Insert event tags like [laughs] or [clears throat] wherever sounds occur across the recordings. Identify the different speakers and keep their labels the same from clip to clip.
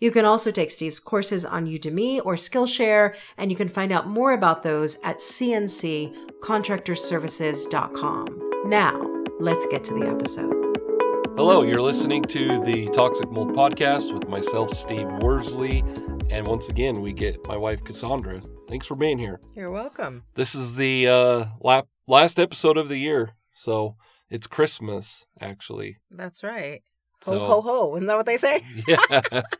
Speaker 1: You can also take Steve's courses on Udemy or Skillshare, and you can find out more about those at cnccontractorservices.com. Now, let's get to the episode.
Speaker 2: Hello, you're listening to the Toxic Mold Podcast with myself, Steve Worsley. And once again, we get my wife, Cassandra. Thanks for being here.
Speaker 1: You're welcome.
Speaker 2: This is the uh, lap- last episode of the year. So it's Christmas, actually.
Speaker 1: That's right. Ho, so, ho, ho. Isn't that what they say? [laughs]
Speaker 2: yeah. [laughs]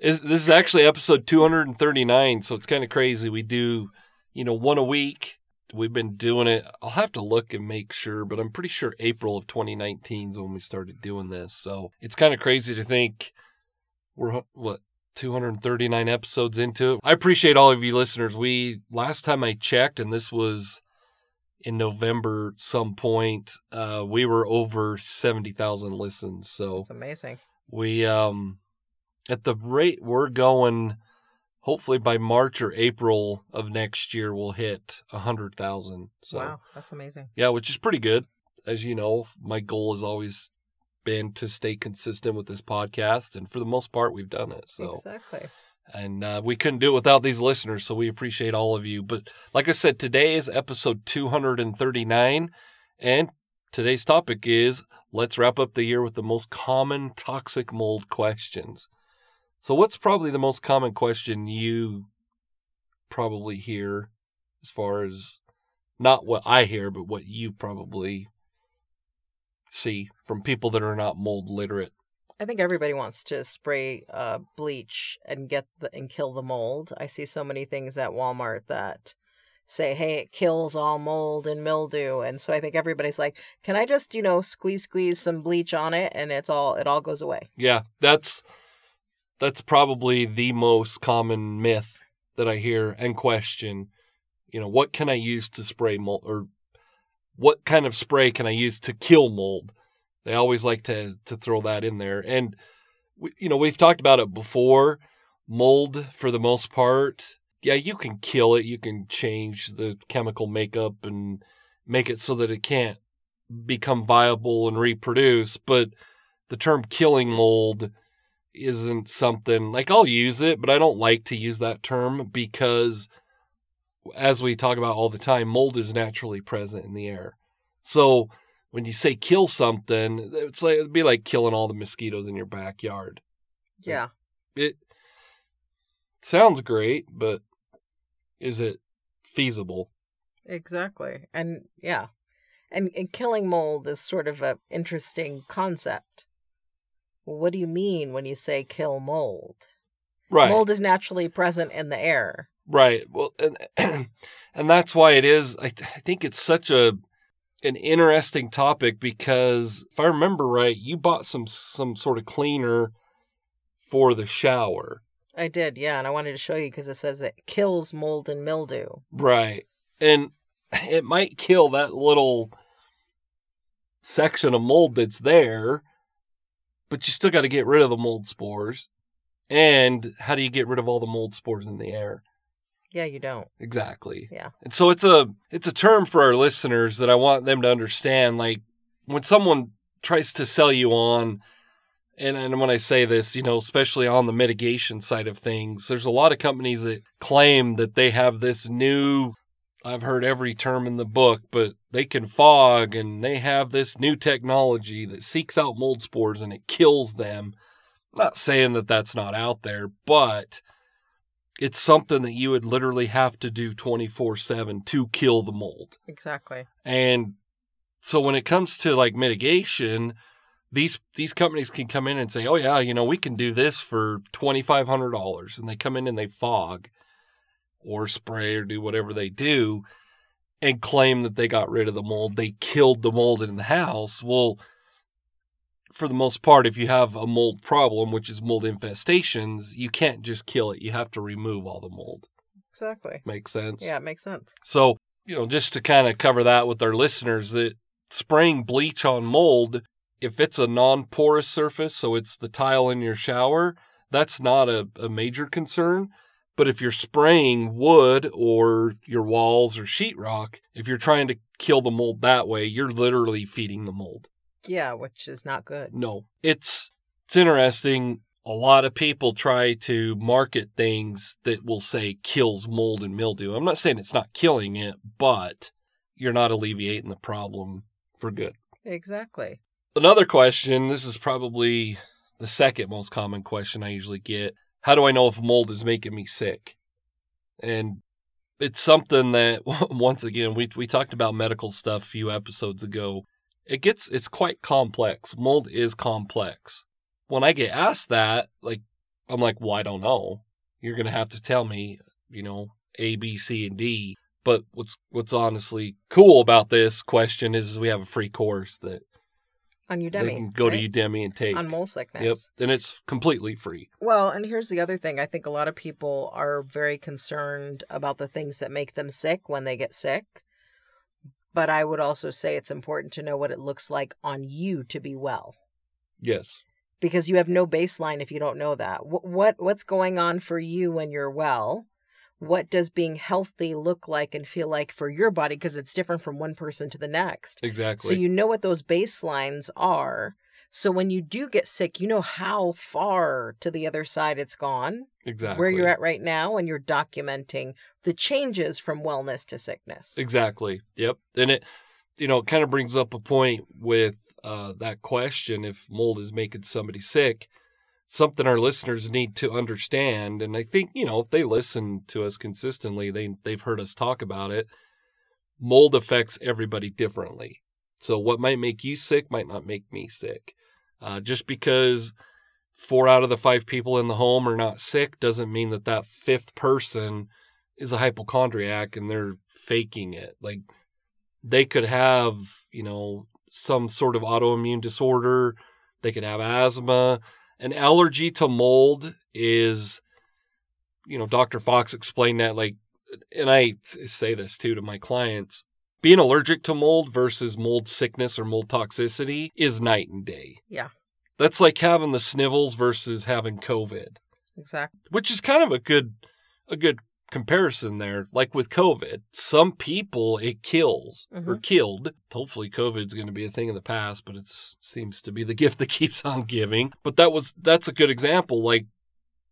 Speaker 2: This is actually episode 239, so it's kind of crazy. We do, you know, one a week. We've been doing it. I'll have to look and make sure, but I'm pretty sure April of 2019 is when we started doing this. So it's kind of crazy to think we're, what, 239 episodes into it. I appreciate all of you listeners. We, last time I checked, and this was in November some point, uh, we were over 70,000 listens. So
Speaker 1: it's amazing.
Speaker 2: We, um, at the rate we're going, hopefully by March or April of next year, we'll hit a hundred thousand. So,
Speaker 1: wow, that's amazing.
Speaker 2: Yeah, which is pretty good. As you know, my goal has always been to stay consistent with this podcast, and for the most part, we've done it. So
Speaker 1: exactly.
Speaker 2: And uh, we couldn't do it without these listeners, so we appreciate all of you. But like I said, today is episode 239, and today's topic is let's wrap up the year with the most common toxic mold questions. So, what's probably the most common question you probably hear as far as not what I hear, but what you probably see from people that are not mold literate?
Speaker 1: I think everybody wants to spray uh, bleach and get the and kill the mold. I see so many things at Walmart that say, "Hey, it kills all mold and mildew," and so I think everybody's like, "Can I just, you know, squeeze squeeze some bleach on it and it's all it all goes away?"
Speaker 2: Yeah, that's that's probably the most common myth that I hear and question. You know, what can I use to spray mold or what kind of spray can I use to kill mold? They always like to to throw that in there. And we, you know, we've talked about it before. Mold for the most part, yeah, you can kill it. You can change the chemical makeup and make it so that it can't become viable and reproduce, but the term killing mold isn't something like I'll use it, but I don't like to use that term because as we talk about all the time, mold is naturally present in the air. So when you say kill something, it's like it'd be like killing all the mosquitoes in your backyard.
Speaker 1: Yeah.
Speaker 2: It sounds great, but is it feasible?
Speaker 1: Exactly. And yeah. And, and killing mold is sort of an interesting concept what do you mean when you say kill mold?
Speaker 2: Right.
Speaker 1: Mold is naturally present in the air.
Speaker 2: Right. Well, and [clears throat] and that's why it is. I, th- I think it's such a an interesting topic because if I remember right, you bought some some sort of cleaner for the shower.
Speaker 1: I did, yeah, and I wanted to show you because it says it kills mold and mildew.
Speaker 2: Right. And it might kill that little section of mold that's there, but you still got to get rid of the mold spores. And how do you get rid of all the mold spores in the air?
Speaker 1: Yeah, you don't.
Speaker 2: Exactly.
Speaker 1: Yeah.
Speaker 2: And so it's a it's a term for our listeners that I want them to understand like when someone tries to sell you on and, and when I say this, you know, especially on the mitigation side of things, there's a lot of companies that claim that they have this new I've heard every term in the book, but they can fog and they have this new technology that seeks out mold spores and it kills them. not saying that that's not out there, but it's something that you would literally have to do 24 7 to kill the mold.
Speaker 1: Exactly.
Speaker 2: And so when it comes to like mitigation, these these companies can come in and say, "Oh yeah, you know, we can do this for $2500." And they come in and they fog or spray or do whatever they do and claim that they got rid of the mold. They killed the mold in the house. Well, for the most part, if you have a mold problem, which is mold infestations, you can't just kill it. You have to remove all the mold.
Speaker 1: Exactly.
Speaker 2: Makes sense?
Speaker 1: Yeah, it makes sense.
Speaker 2: So, you know, just to kind of cover that with our listeners, that spraying bleach on mold, if it's a non porous surface, so it's the tile in your shower, that's not a, a major concern. But if you're spraying wood or your walls or sheetrock, if you're trying to kill the mold that way, you're literally feeding the mold.
Speaker 1: Yeah, which is not good.
Speaker 2: No, it's it's interesting. A lot of people try to market things that will say kills mold and mildew. I'm not saying it's not killing it, but you're not alleviating the problem for good.
Speaker 1: Exactly.
Speaker 2: Another question, this is probably the second most common question I usually get. How do I know if mold is making me sick? And it's something that [laughs] once again we we talked about medical stuff a few episodes ago it gets it's quite complex. Mold is complex. When I get asked that, like I'm like, well, I don't know. You're gonna have to tell me, you know, A, B, C, and D. But what's what's honestly cool about this question is we have a free course that
Speaker 1: on Udemy.
Speaker 2: they can go
Speaker 1: right?
Speaker 2: to Udemy and take.
Speaker 1: on mold sickness.
Speaker 2: Yep, and it's completely free.
Speaker 1: Well, and here's the other thing. I think a lot of people are very concerned about the things that make them sick when they get sick. But I would also say it's important to know what it looks like on you to be well.
Speaker 2: Yes,
Speaker 1: Because you have no baseline if you don't know that. What, what what's going on for you when you're well? What does being healthy look like and feel like for your body because it's different from one person to the next.
Speaker 2: exactly.
Speaker 1: So you know what those baselines are. So when you do get sick, you know how far to the other side it's gone,
Speaker 2: exactly
Speaker 1: where you're at right now, and you're documenting the changes from wellness to sickness.
Speaker 2: Exactly. Yep. And it, you know, it kind of brings up a point with uh, that question if mold is making somebody sick, something our listeners need to understand. And I think, you know, if they listen to us consistently, they, they've heard us talk about it. Mold affects everybody differently. So what might make you sick might not make me sick. Uh, just because four out of the five people in the home are not sick doesn't mean that that fifth person is a hypochondriac and they're faking it. Like they could have, you know, some sort of autoimmune disorder, they could have asthma. An allergy to mold is, you know, Dr. Fox explained that, like, and I say this too to my clients being allergic to mold versus mold sickness or mold toxicity is night and day.
Speaker 1: Yeah.
Speaker 2: That's like having the snivels versus having COVID
Speaker 1: Exactly.
Speaker 2: which is kind of a good a good comparison there like with covid some people it kills or killed hopefully covid's going to be a thing of the past but it seems to be the [laughs] gift that keeps on giving but that was that's a good example like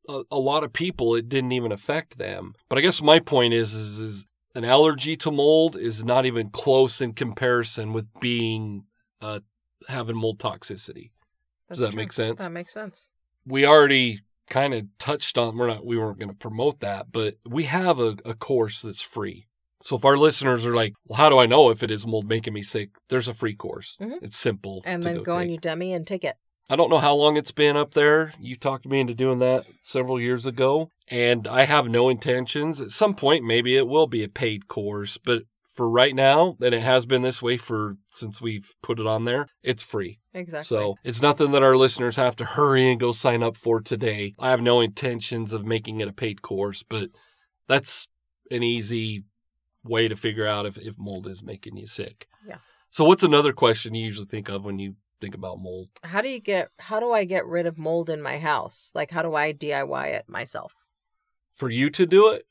Speaker 2: a, a lot of people it didn't even affect them but i guess my point is is, is an allergy to mold is not even close in comparison with being uh having mold toxicity
Speaker 1: That's
Speaker 2: that
Speaker 1: true.
Speaker 2: make sense?
Speaker 1: That makes sense.
Speaker 2: we already kind of touched on we're not we weren't going to promote that but we have a, a course that's free so if our listeners are like well how do i know if it is mold making me sick there's a free course
Speaker 1: Mhm.
Speaker 2: it's simple
Speaker 1: And then go on
Speaker 2: take.
Speaker 1: Udemy and take it.
Speaker 2: i don't know how long it's been up there you talked me into doing that several years ago and i have no intentions at some point maybe it will be a paid course but for right now, and it has been this way for since we've put it on there, it's free.
Speaker 1: Exactly.
Speaker 2: So it's nothing that our listeners have to hurry and go sign up for today. I have no intentions of making it a paid course, but that's an easy way to figure out if, if mold is making you sick.
Speaker 1: Yeah.
Speaker 2: So what's another question you usually think of when you think about mold?
Speaker 1: how do you get how do I get rid of mold in my house? Like how do I DIY it myself?
Speaker 2: For you to do it?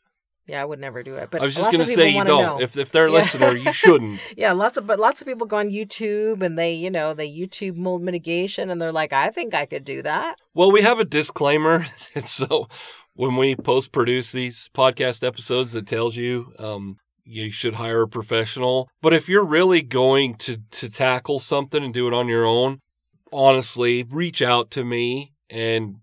Speaker 1: Yeah, I would never do it. But
Speaker 2: I was just going to say you don't.
Speaker 1: know.
Speaker 2: If if they're a
Speaker 1: Yeah.
Speaker 2: listener, you shouldn't. [laughs]
Speaker 1: Yeah, lots of but lots of people go on YouTube and they, you know, they YouTube mold mitigation and they're like, I think I could do that.
Speaker 2: Well, we have a disclaimer. [laughs] so when we post produce these podcast episodes it tells you um, you should hire a professional. But if you're really going to, to tackle something and do it on your own, honestly, reach out to me and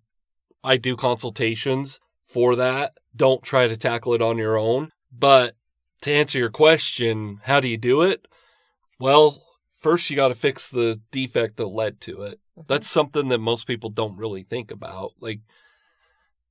Speaker 2: I do consultations for that. Don't try to tackle it on your own. But to answer your question, how do you do it? Well, first you got to fix the defect that led to it. That's something that most people don't really think about. Like,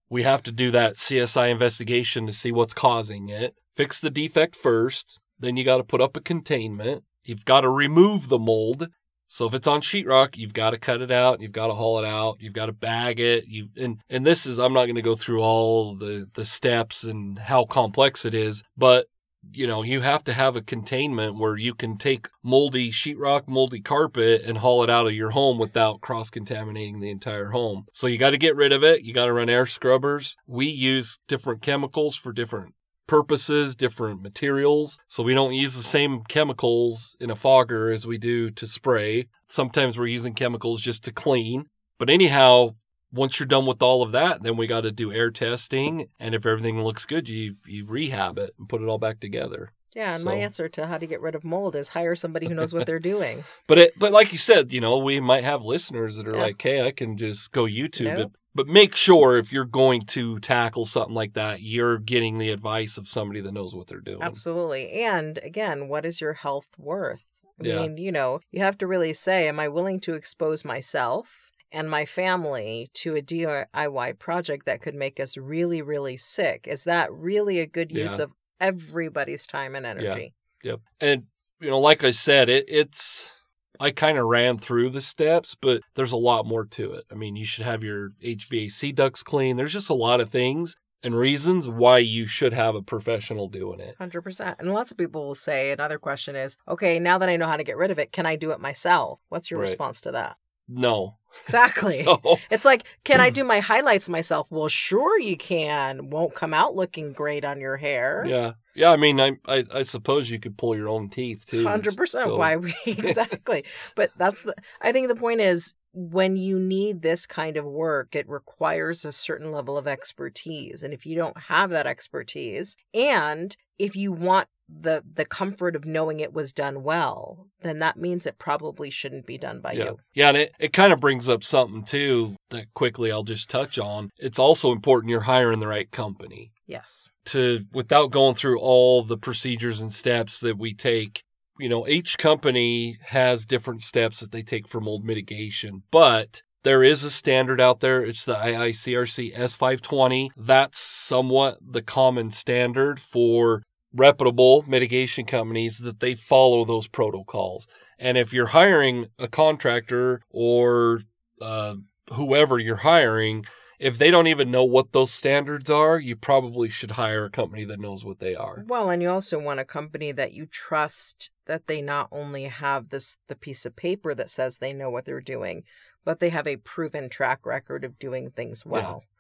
Speaker 2: we have to do that CSI investigation to see what's causing it. Fix the defect first. Then you got to put up a containment. You've got to remove the mold. So if it's on sheetrock, you've got to cut it out. You've got to haul it out. You've got to bag it. You and and this is I'm not going to go through all the the steps and how complex it is, but you know you have to have a containment where you can take moldy sheetrock, moldy carpet, and haul it out of your home without cross contaminating the entire home. So you got to get rid of it. You got to run air scrubbers. We use different chemicals for different purposes, different materials. So we don't use the same chemicals in a fogger as we do to spray. Sometimes we're using chemicals just to clean. But anyhow, once you're done with all of that, then we got to do air testing. And if everything looks good, you, you rehab it and put it all back together.
Speaker 1: Yeah, and my answer to how to get rid of mold is hire somebody who knows what they're doing. [laughs]
Speaker 2: But it, but like you said, you know, we might have listeners that are
Speaker 1: Yeah.
Speaker 2: like, "Hey, I can just go YouTube
Speaker 1: Nope.
Speaker 2: it." But make sure if you're going to tackle something like that, you're getting the advice of somebody that knows what they're doing.
Speaker 1: Absolutely. And again, what is your health worth? I
Speaker 2: Yeah.
Speaker 1: mean, you know, you have to really say, am I willing to expose myself and my family to a DIY project that could make us really, really sick? Is that really a good use
Speaker 2: Yeah.
Speaker 1: of everybody's time and energy?
Speaker 2: Yep. And you know, like I said, it, it's I kind of ran through the steps, but there's a lot more to it. I mean, you should have your HVAC ducts clean. There's just a lot of things and reasons why you should have a professional doing it.
Speaker 1: 100%. And lots of people will say, another question is, okay, now that I know how to get rid of it, can I do it myself? What's your
Speaker 2: Right.
Speaker 1: response to that?
Speaker 2: No.
Speaker 1: Exactly. [laughs]
Speaker 2: So,
Speaker 1: It's like, can I [clears throat] do my highlights myself? Well, sure you can. Won't come out looking great on your hair.
Speaker 2: yeah. Yeah, I mean, I, I I suppose you could pull your own teeth too.
Speaker 1: Hundred percent.
Speaker 2: So-
Speaker 1: Why we [laughs] exactly? But that's the. I think the point is when you need this kind of work, it requires a certain level of expertise, and if you don't have that expertise, and if you want the the comfort of knowing it was done well, then that means it probably shouldn't be done by
Speaker 2: yeah.
Speaker 1: you.
Speaker 2: Yeah, and it, it kind of brings up something too that quickly I'll just touch on. It's also important you're hiring the right company.
Speaker 1: Yes.
Speaker 2: to without going through all the procedures and steps that we take you know each company has different steps that they take for mold mitigation but there is a standard out there it's the IICRC S520 that's somewhat the common standard for reputable mitigation companies that they follow those protocols and if you're hiring a contractor or uh, whoever you're hiring if they don't even know what those standards are, you probably should hire a company that knows what they are.
Speaker 1: Well, and you also want a company that you trust that they not only have this the piece of paper that says they know what they're doing, but they have a proven track record of doing things well.
Speaker 2: Yeah.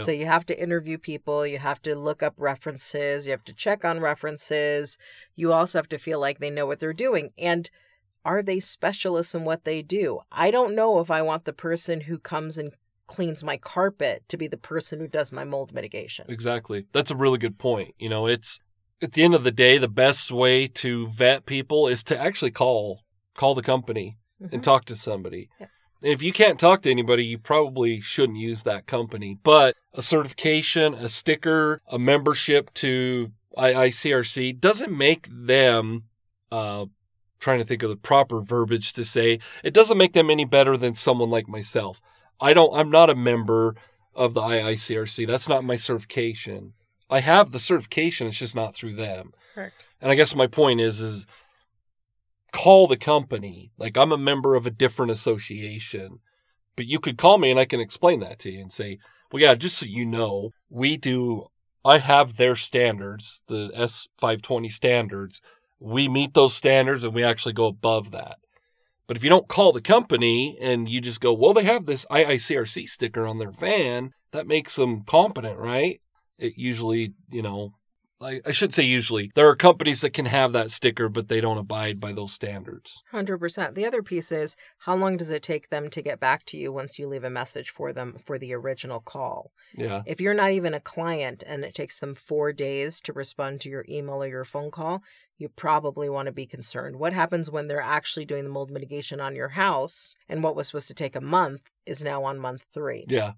Speaker 1: So you have to interview people, you have to look up references, you have to check on references. You also have to feel like they know what they're doing and are they specialists in what they do? I don't know if I want the person who comes and cleans my carpet to be the person who does my mold mitigation.
Speaker 2: Exactly. That's a really good point. You know, it's at the end of the day, the best way to vet people is to actually call call the company
Speaker 1: Mhm.
Speaker 2: and talk to somebody.
Speaker 1: Yeah.
Speaker 2: And if you can't talk to anybody, you probably shouldn't use that company. But a certification, a sticker, a membership to IICRC doesn't make them uh trying to think of the proper verbiage to say it doesn't make them any better than someone like myself. I don't I'm not a member of the IICRC. That's not my certification. I have the certification, it's just not through them.
Speaker 1: Correct.
Speaker 2: And I guess my point is is call the company. Like I'm a member of a different association. But you could call me and I can explain that to you and say, well, yeah, just so you know, we do, I have their standards, the S520 standards. We meet those standards and we actually go above that. But if you don't call the company and you just go, well, they have this IICRC sticker on their van, that makes them competent, right? It usually, you know, I, I should say usually. There are companies that can have that sticker, but they don't abide by those standards.
Speaker 1: 100%. The other piece is how long does it take them to get back to you once you leave a message for them for the original call?
Speaker 2: Yeah.
Speaker 1: If you're not even a client and it takes them four days to respond to your email or your phone call, you probably want to be concerned. What happens when they're actually doing the mold mitigation on your house and what was supposed to take a month is now on month three?
Speaker 2: Yeah.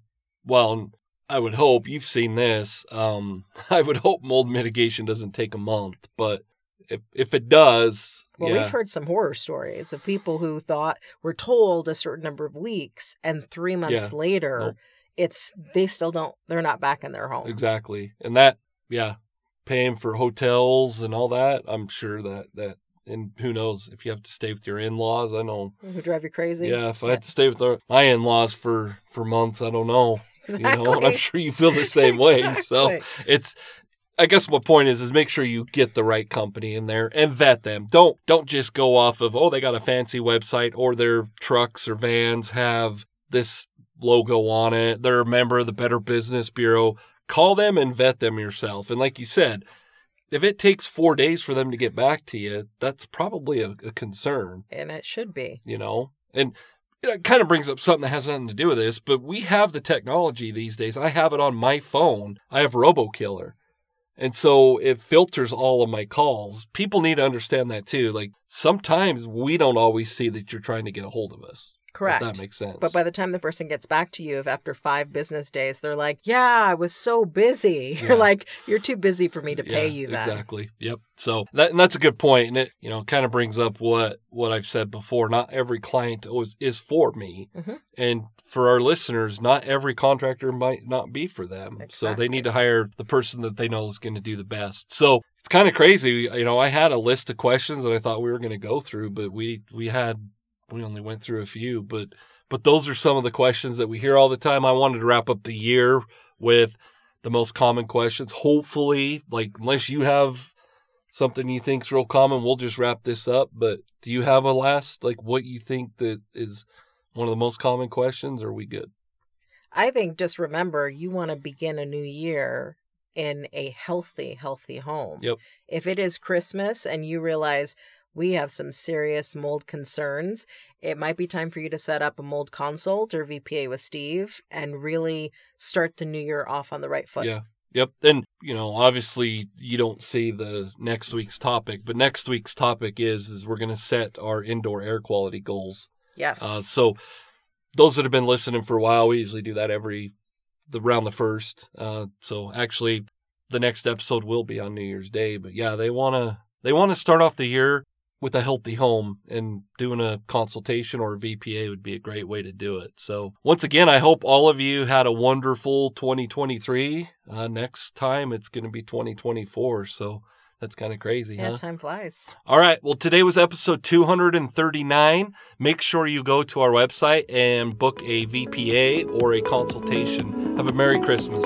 Speaker 2: Well, I would hope you've seen this. Um, [laughs] I would hope mold mitigation doesn't take a month, but if if it does,
Speaker 1: Well,
Speaker 2: yeah,
Speaker 1: we've heard some horror stories of people who thought were told a certain number of weeks, and three months
Speaker 2: Yeah.
Speaker 1: later,
Speaker 2: Nope.
Speaker 1: it's they still don't. They're not back in their home.
Speaker 2: exactly, and that yeah, paying for hotels and all that. I'm sure that that and who knows if you have to stay with your in laws. I know.
Speaker 1: Who drive you crazy?
Speaker 2: Yeah, if I had to stay with our, my in laws for for months, I don't know.
Speaker 1: Exactly.
Speaker 2: You know, and I'm sure you feel the [laughs] same way. So it's I guess my point is is make sure you get the right company in there and vet them. Don't don't just go off of oh they got a fancy website or their trucks or vans have this logo on it. They're a member of the Better Business Bureau. Call them and vet them yourself. And like you said, if it takes four days for them to get back to you, that's probably a, a concern
Speaker 1: and it should be.
Speaker 2: you know and it kind of brings up something that has nothing to do with this but we have the technology these days. I have it on my phone. I have robokiller and so it filters all of my calls. People need to understand that too. Like sometimes we don't always see that you're trying to get a hold of us
Speaker 1: Correct.
Speaker 2: that makes sense.
Speaker 1: But by the time the person gets back to you, if after five business days, they're like, "Yeah, I was so busy," [laughs]
Speaker 2: Yeah.
Speaker 1: you're like, "You're too busy for me to pay you." Then.
Speaker 2: exactly. Yep. So that and that's a good point and it you know kind of brings up what what i've said before. Not every client is, is for me
Speaker 1: Mhm.
Speaker 2: and for our listeners not every contractor might not be for them. So they need to hire the person that they know is going to do the best. So it's kind of crazy. You know i had a list of questions that i thought we were going to go through but we we had we only went through a few but but those are some of the questions that we hear all the time i wanted to wrap up the year with the most common questions hopefully like unless you have something you think's real common we'll just wrap this up but do you have a last like what you think that is one of the most common questions or are we good
Speaker 1: I think just remember you want to begin a new year in a healthy, healthy home.
Speaker 2: Yep.
Speaker 1: If it is Christmas and you realize we have some serious mold concerns, it might be time for you to set up a mold consult or VPA with Steve and really start the new year off on the right foot.
Speaker 2: Yeah. Yep. And, you know, obviously you don't see the next week's topic, but next week's topic is is we're going to set our indoor air quality goals.
Speaker 1: Yes.
Speaker 2: Uh, so those that have been listening for a while, we usually do that every the round the first. Uh, so actually the next episode will be on New Year's Day, but yeah, they want to they want to start off the year with a healthy home and doing a consultation or a VPA would be a great way to do it. So once again, I hope all of you had a wonderful 2023. Uh, next time it's going to be 2024. So that's kind of crazy,
Speaker 1: yeah,
Speaker 2: huh?
Speaker 1: time flies.
Speaker 2: All right. Well, today was episode 239. Make sure you go to our website and book a VPA or a consultation. Have a Merry Christmas.